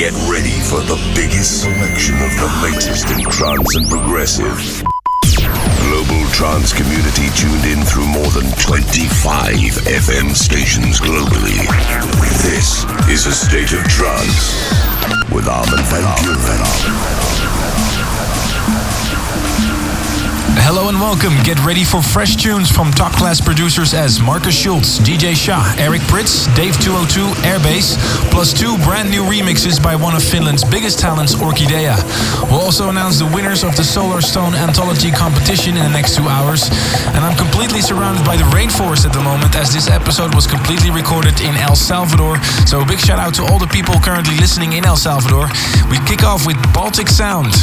Get ready for the biggest selection of the latest in trance and progressive. Global trance community tuned in through more than 25 FM stations globally. This is a state of trance with Armin van Buuren. Hello and welcome. Get ready for fresh tunes from top class producers as Markus Schulz, DJ Shah, Eric Prydz, Dave 202, Airbase, plus two brand new remixes by one of Finland's biggest talents, Orkidea. We'll also announce the winners of the Solarstone Anthology competition in the next two hours. And I'm completely surrounded by the rainforest at the moment as this episode was completely recorded in El Salvador. So a big shout out to all the people currently listening in El Salvador. We kick off with Baltic Sound.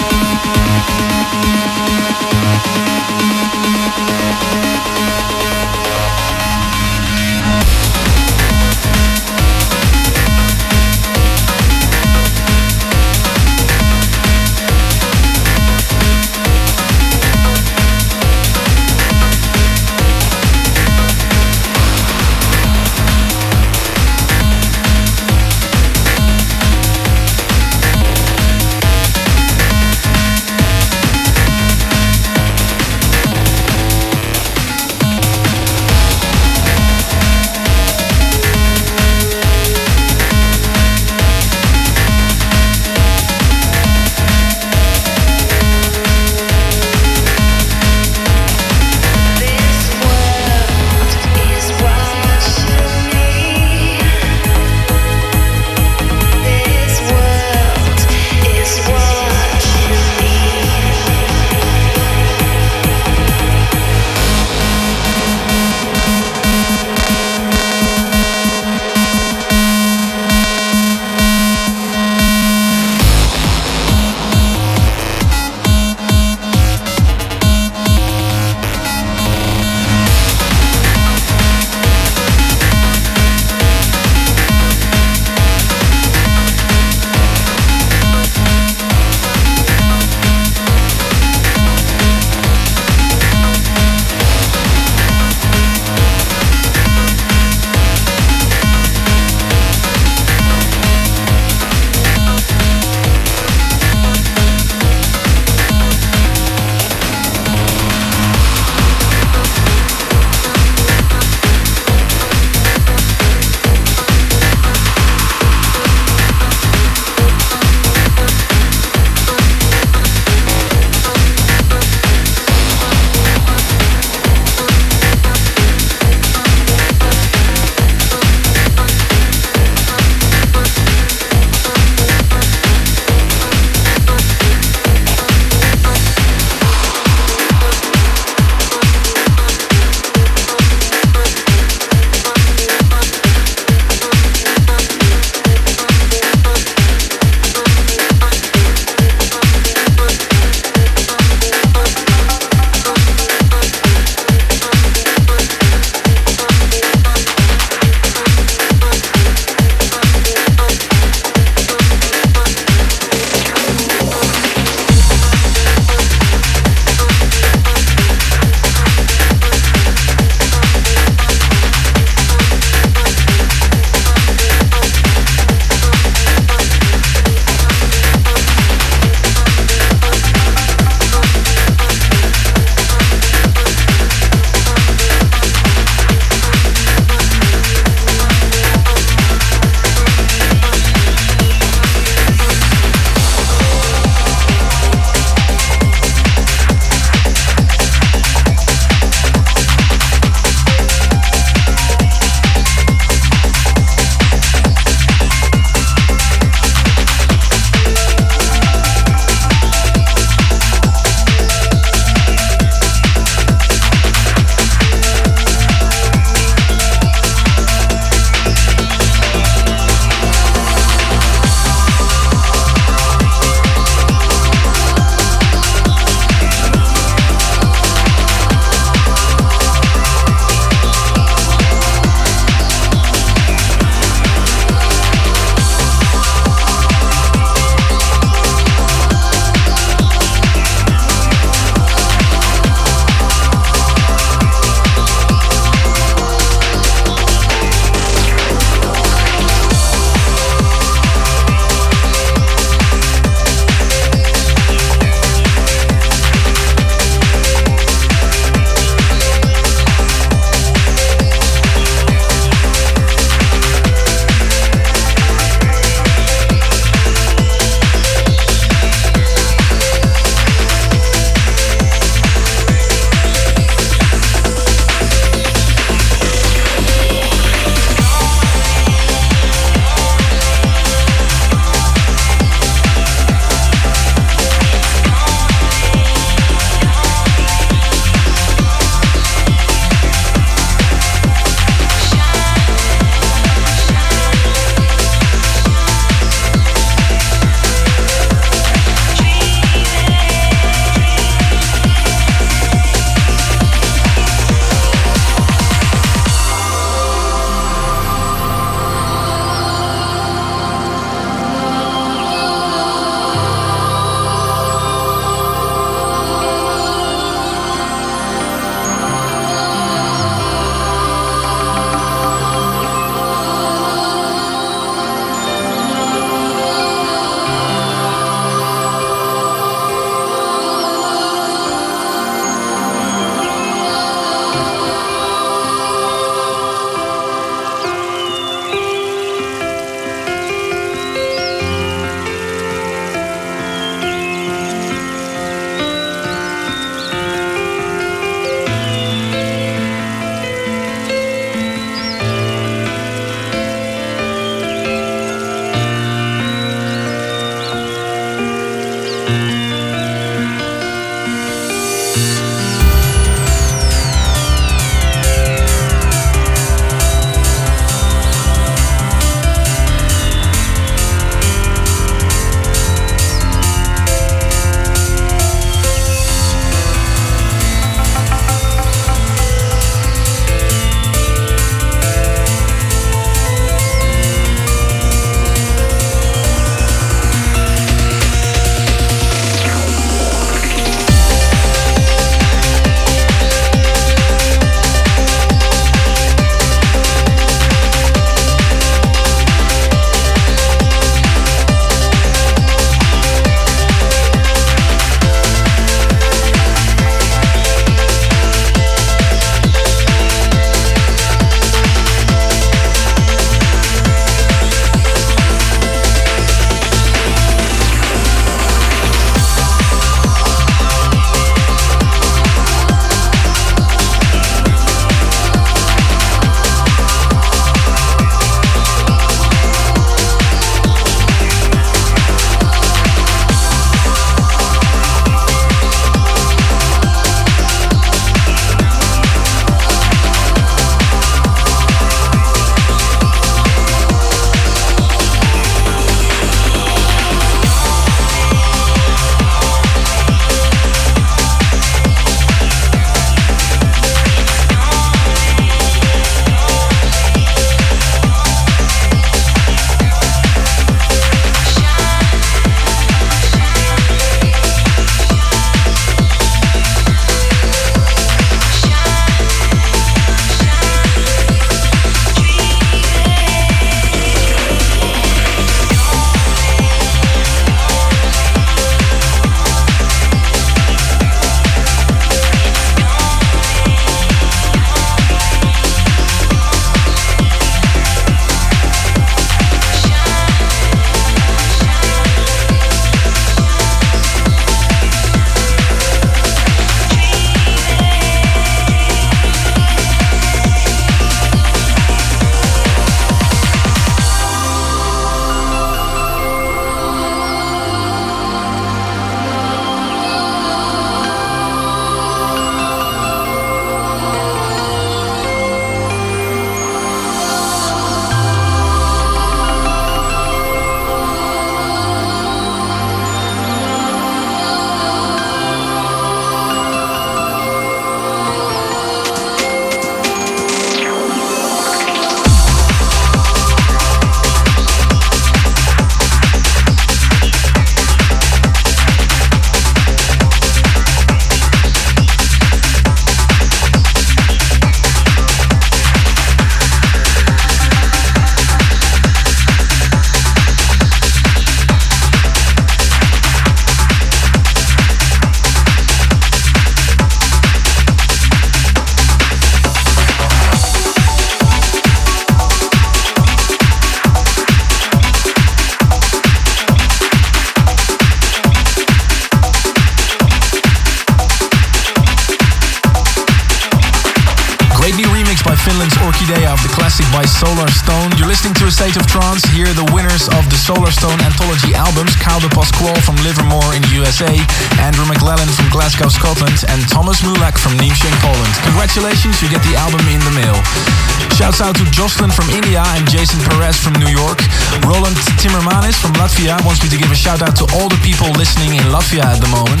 Winners of the Solarstone anthology albums. Kyle de Pasquale from Livermore in the USA, Andrew McLellan from Glasgow, Scotland, and Thomas Mulak from in Poland. Congratulations, you get the album in the mail. Shouts out to Jocelyn from India and Jason Perez from New York. Roland Timmermanis from Latvia wants me to give a shout out to all the people listening in Latvia at the moment.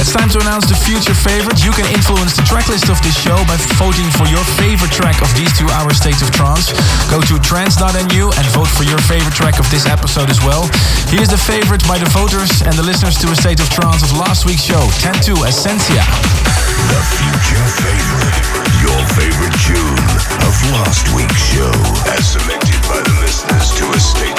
It's time to announce the future favorites. You can influence the tracklist of this show by voting for your favorite track of these two hour states of trance. Go to trance.nu and vote for your favorite track of this episode as well. Here's the favorite by the voters and the listeners to A State of Trance of last week's show, 10-2 Essentia. The future favorite. Your favorite tune of last week's show. As selected by the listeners to A State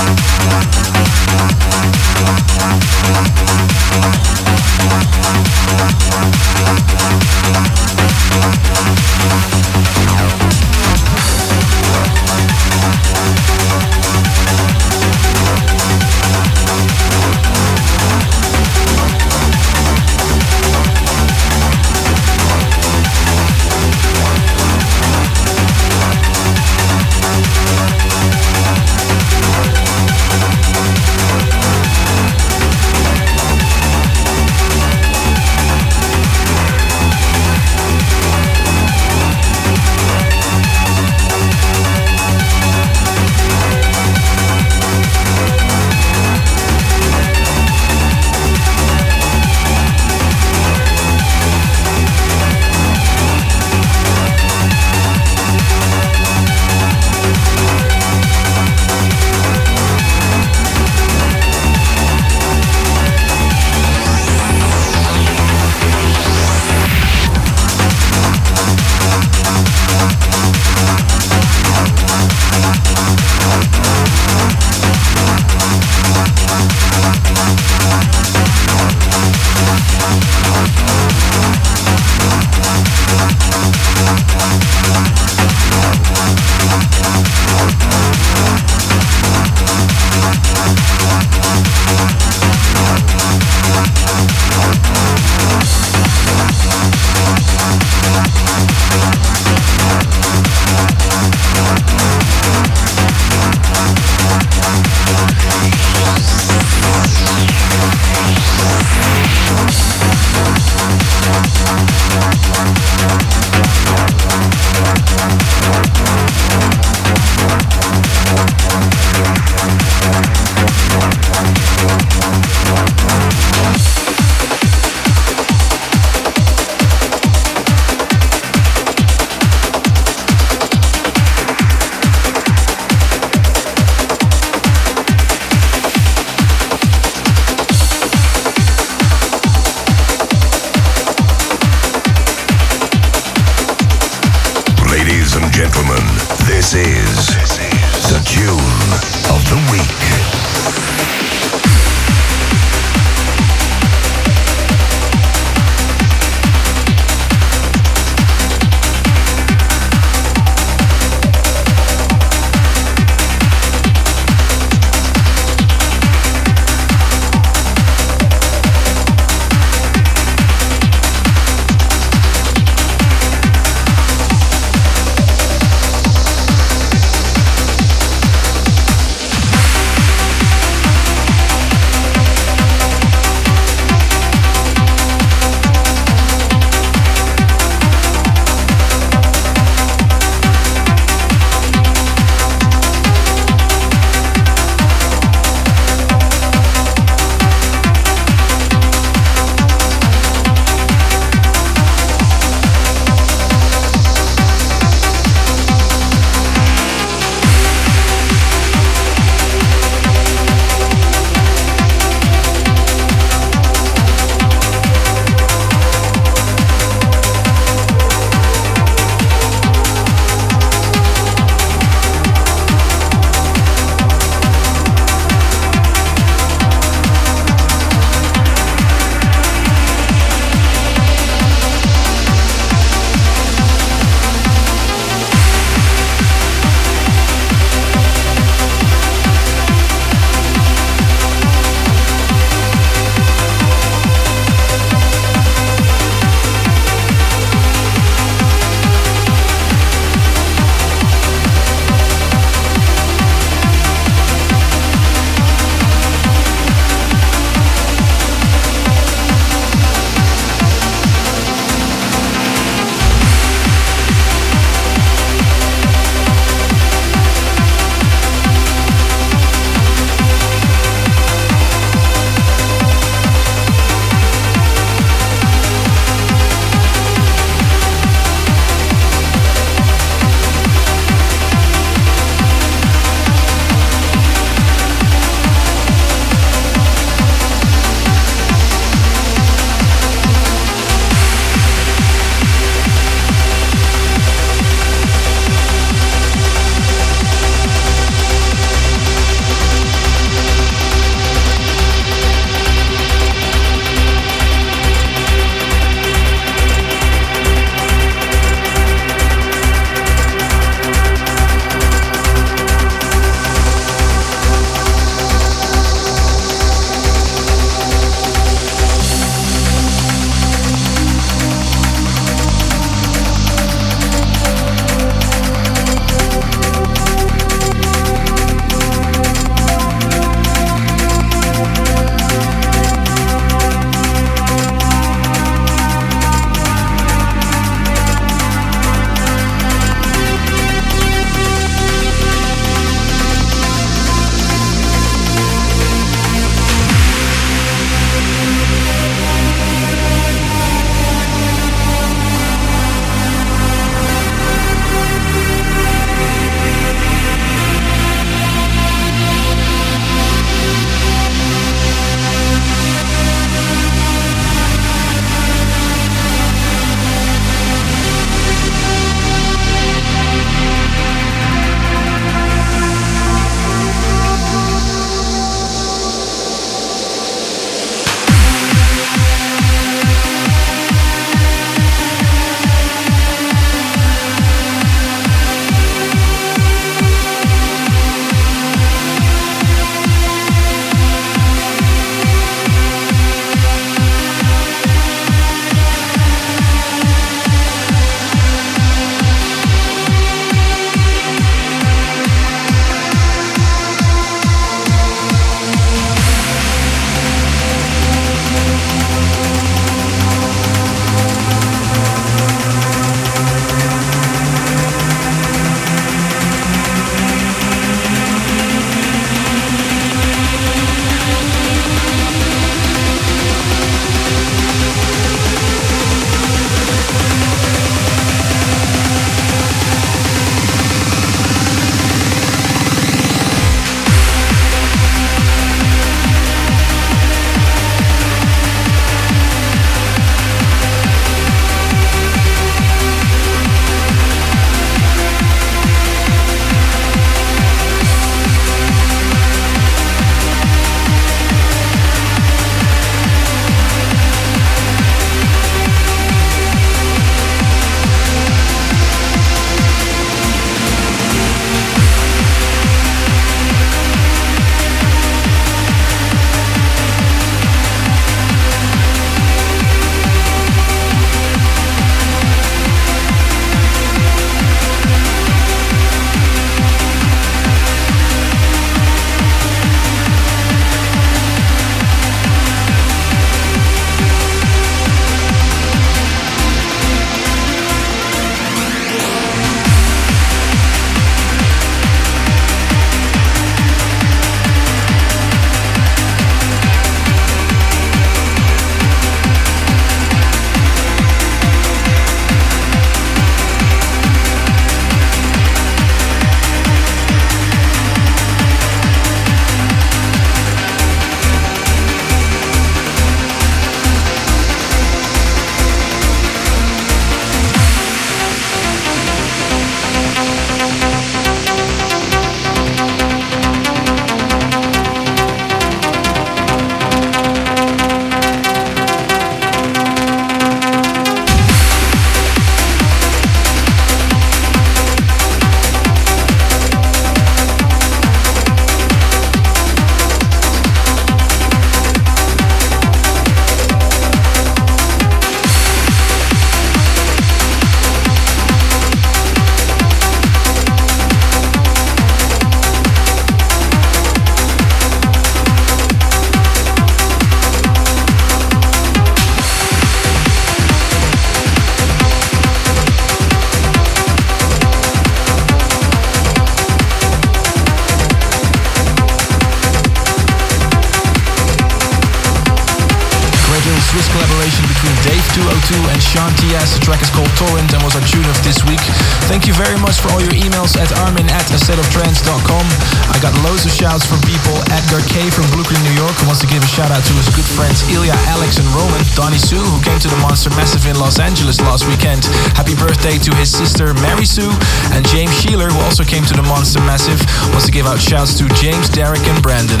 shouts to James, Derek, and Brandon.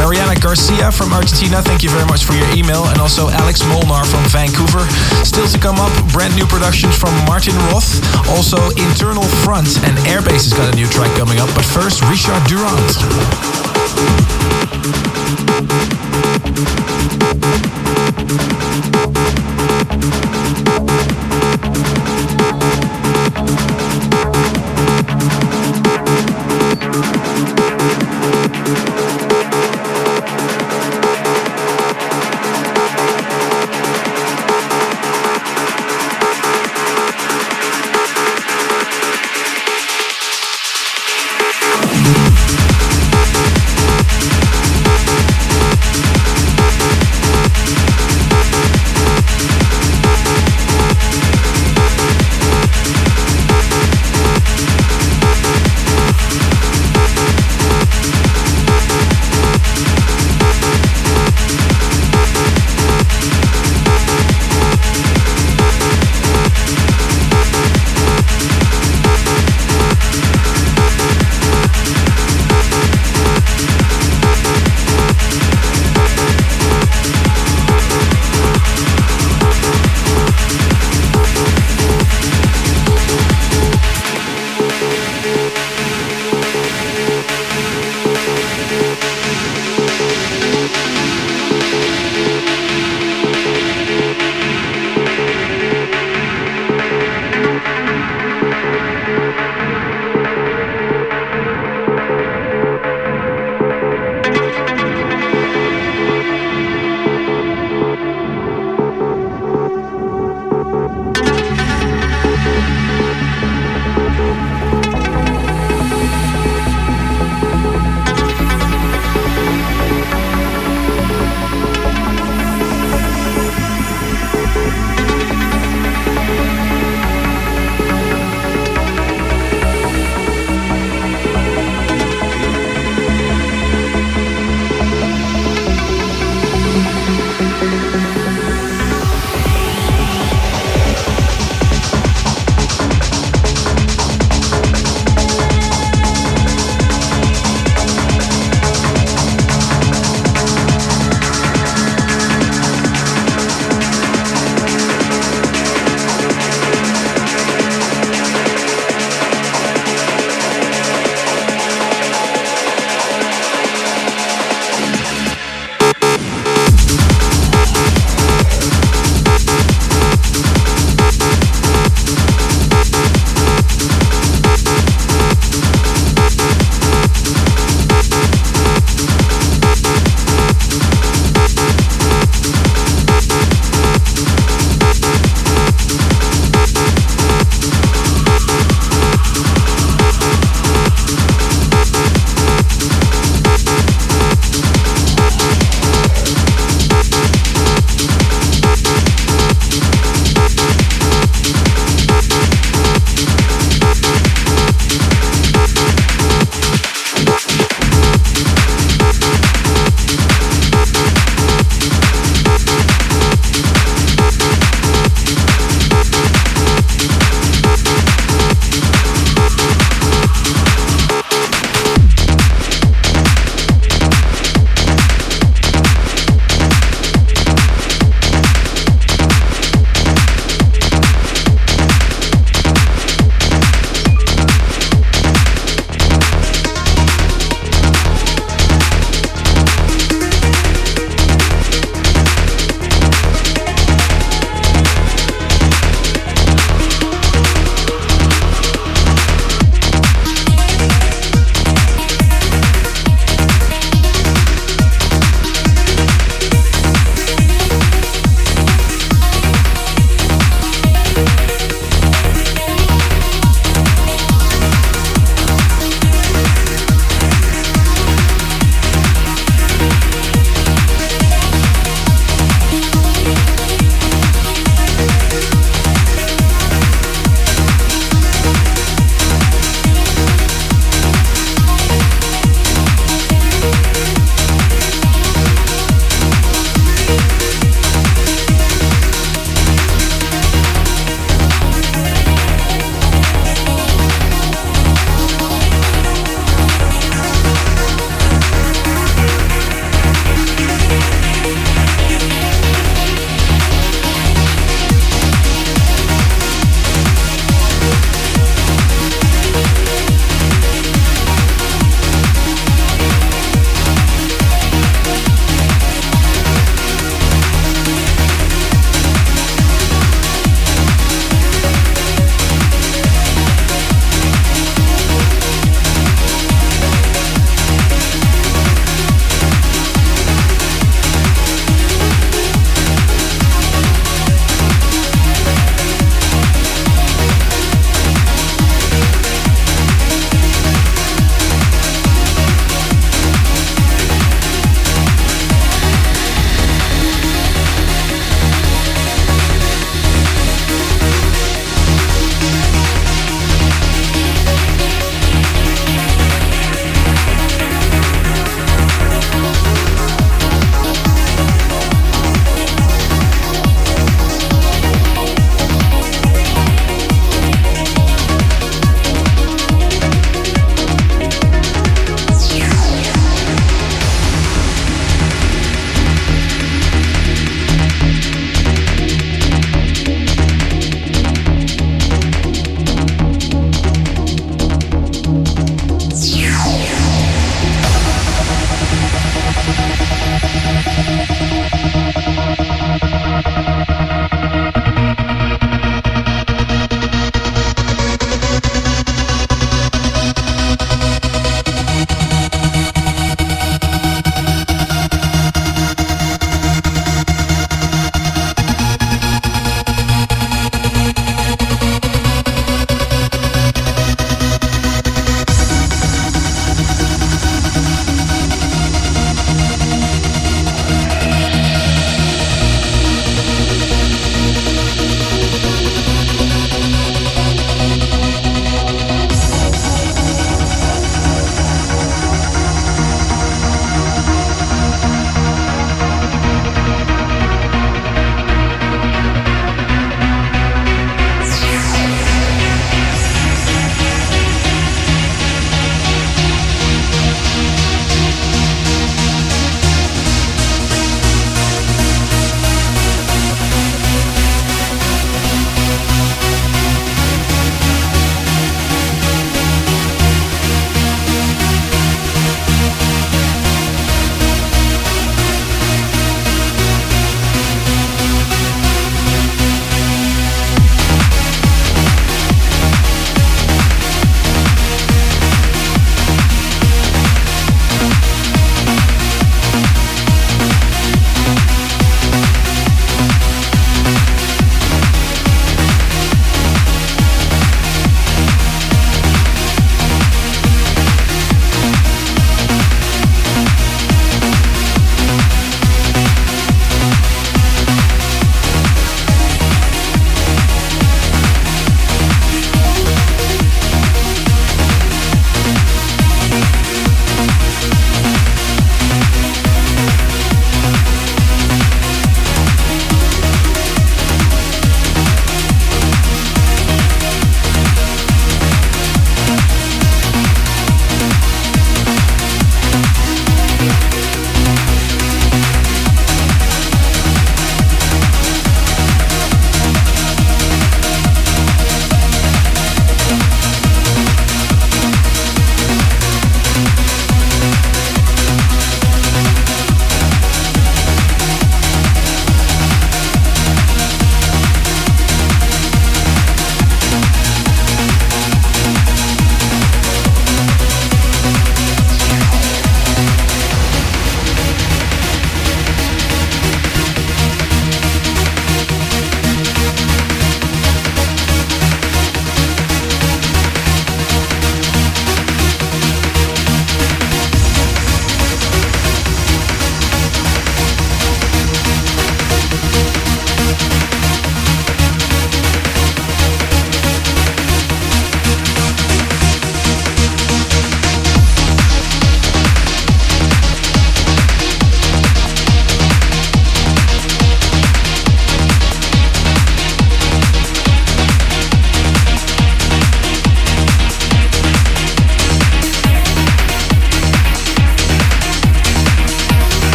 Mariana Garcia from Argentina, thank you very much for your email. And also Alex Molnar from Vancouver. Still to come up, brand new productions from Martin Roth. Also Internal Front and Airbase has got a new track coming up. But first, Richard Durand.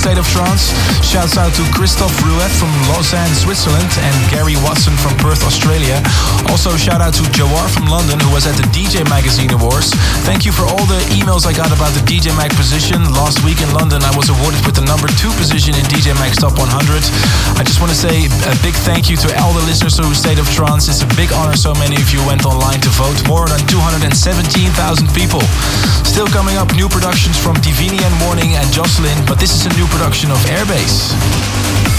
State of Trance. Shouts out to Christophe Rouet from Lausanne, Switzerland, and Gary Watson from Perth, Australia. Also, shout out to Jawar from London, who was at the DJ Magazine Awards. Thank you for all the emails I got about the DJ Mag position. Last week in London, I was awarded with the number two position in DJ Mag's Top 100. I just want to say a big thank you to all the listeners who State of Trance. It's a big honor so many of you went online to vote. More than 217,000 people. Still coming up, new productions from Divini and Morning and Jocelyn, but this is a new production of Airbase. Peace.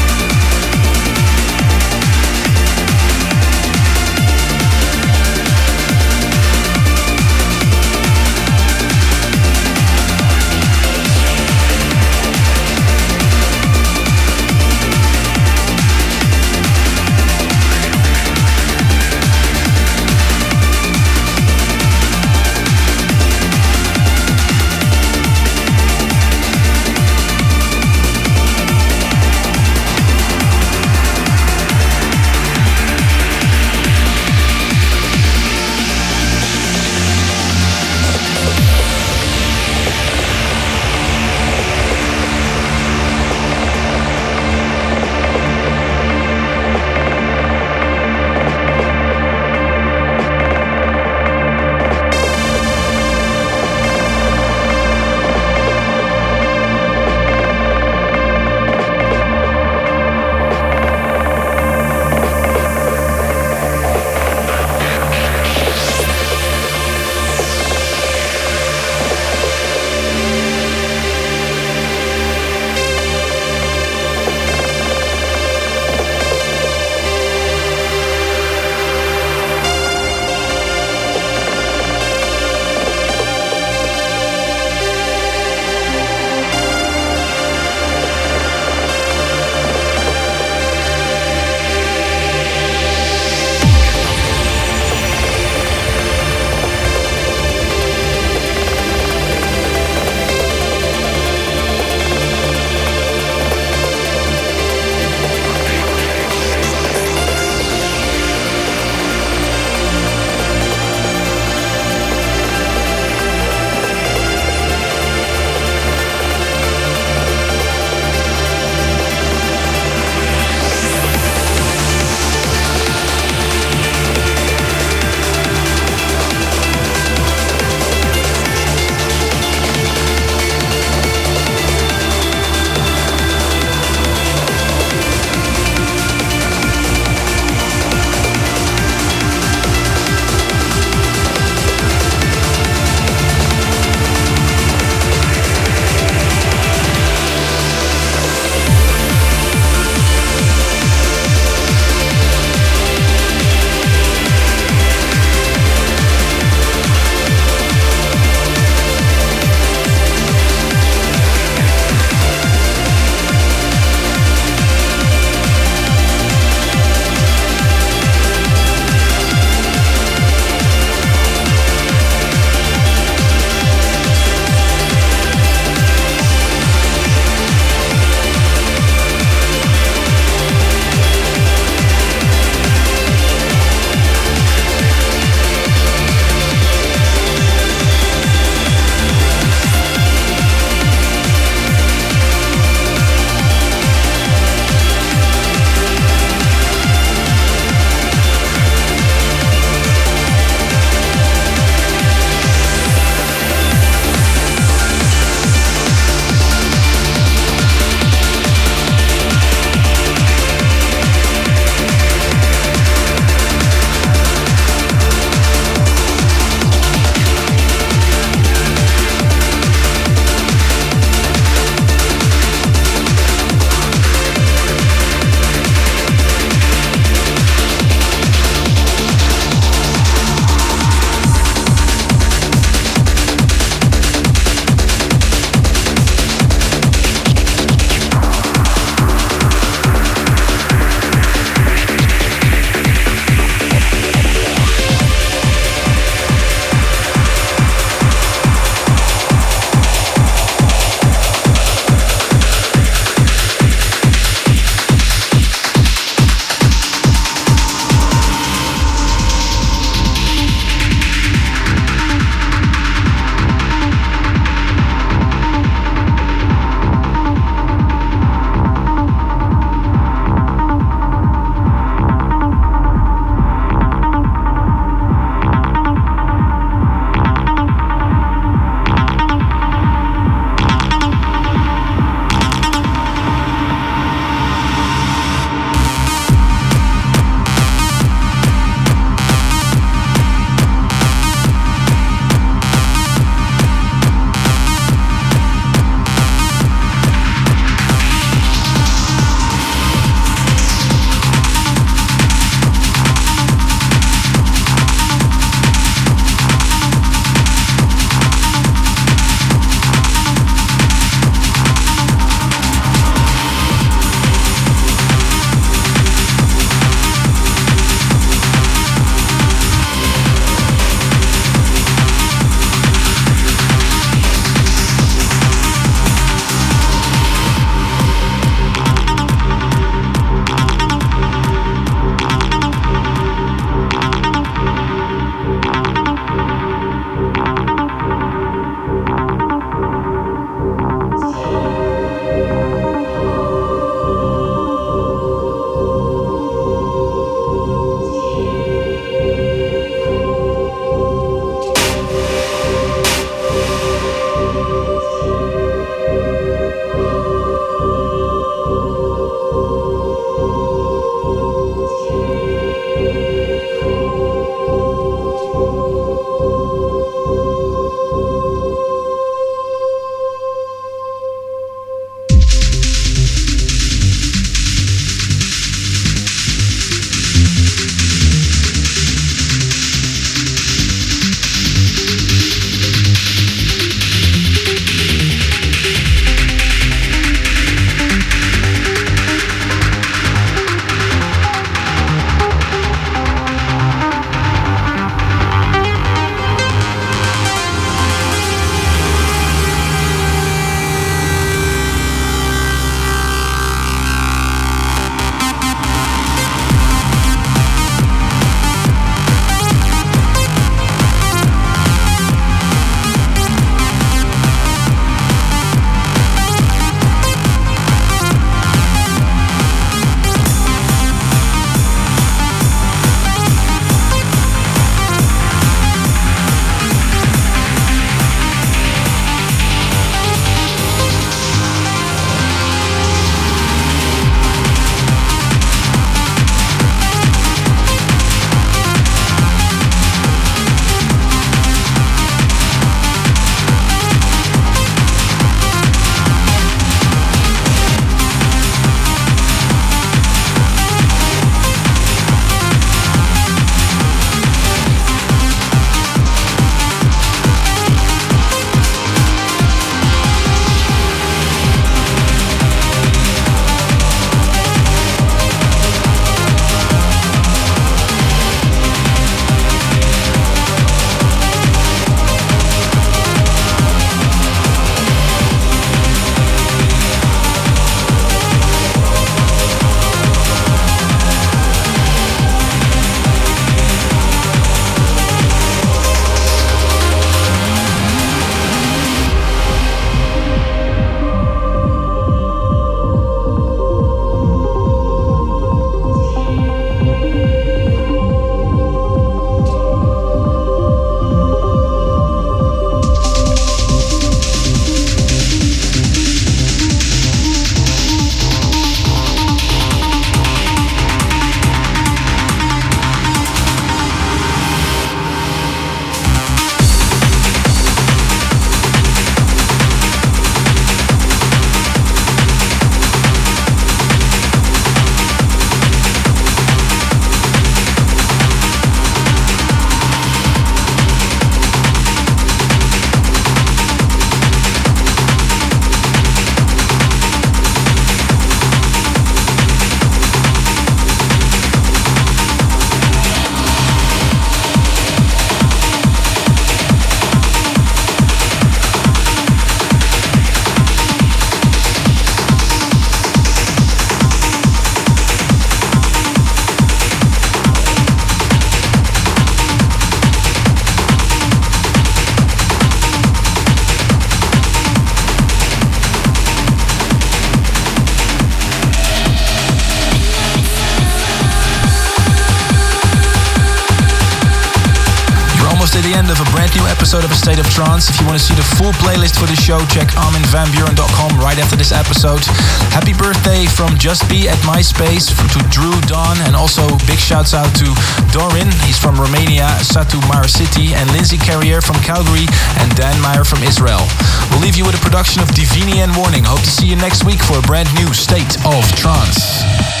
Trance. If you want to see the full playlist for the show, check arminvanbuuren.com right after this episode. Happy birthday from Just Be at MySpace to Drew Don, and also big shouts out to Dorin, he's from Romania, Satu Mare City, and Lindsay Carrier from Calgary, and Dan Meyer from Israel. We'll leave you with a production of Divini and Warning. Hope to see you next week for a brand new State of Trance.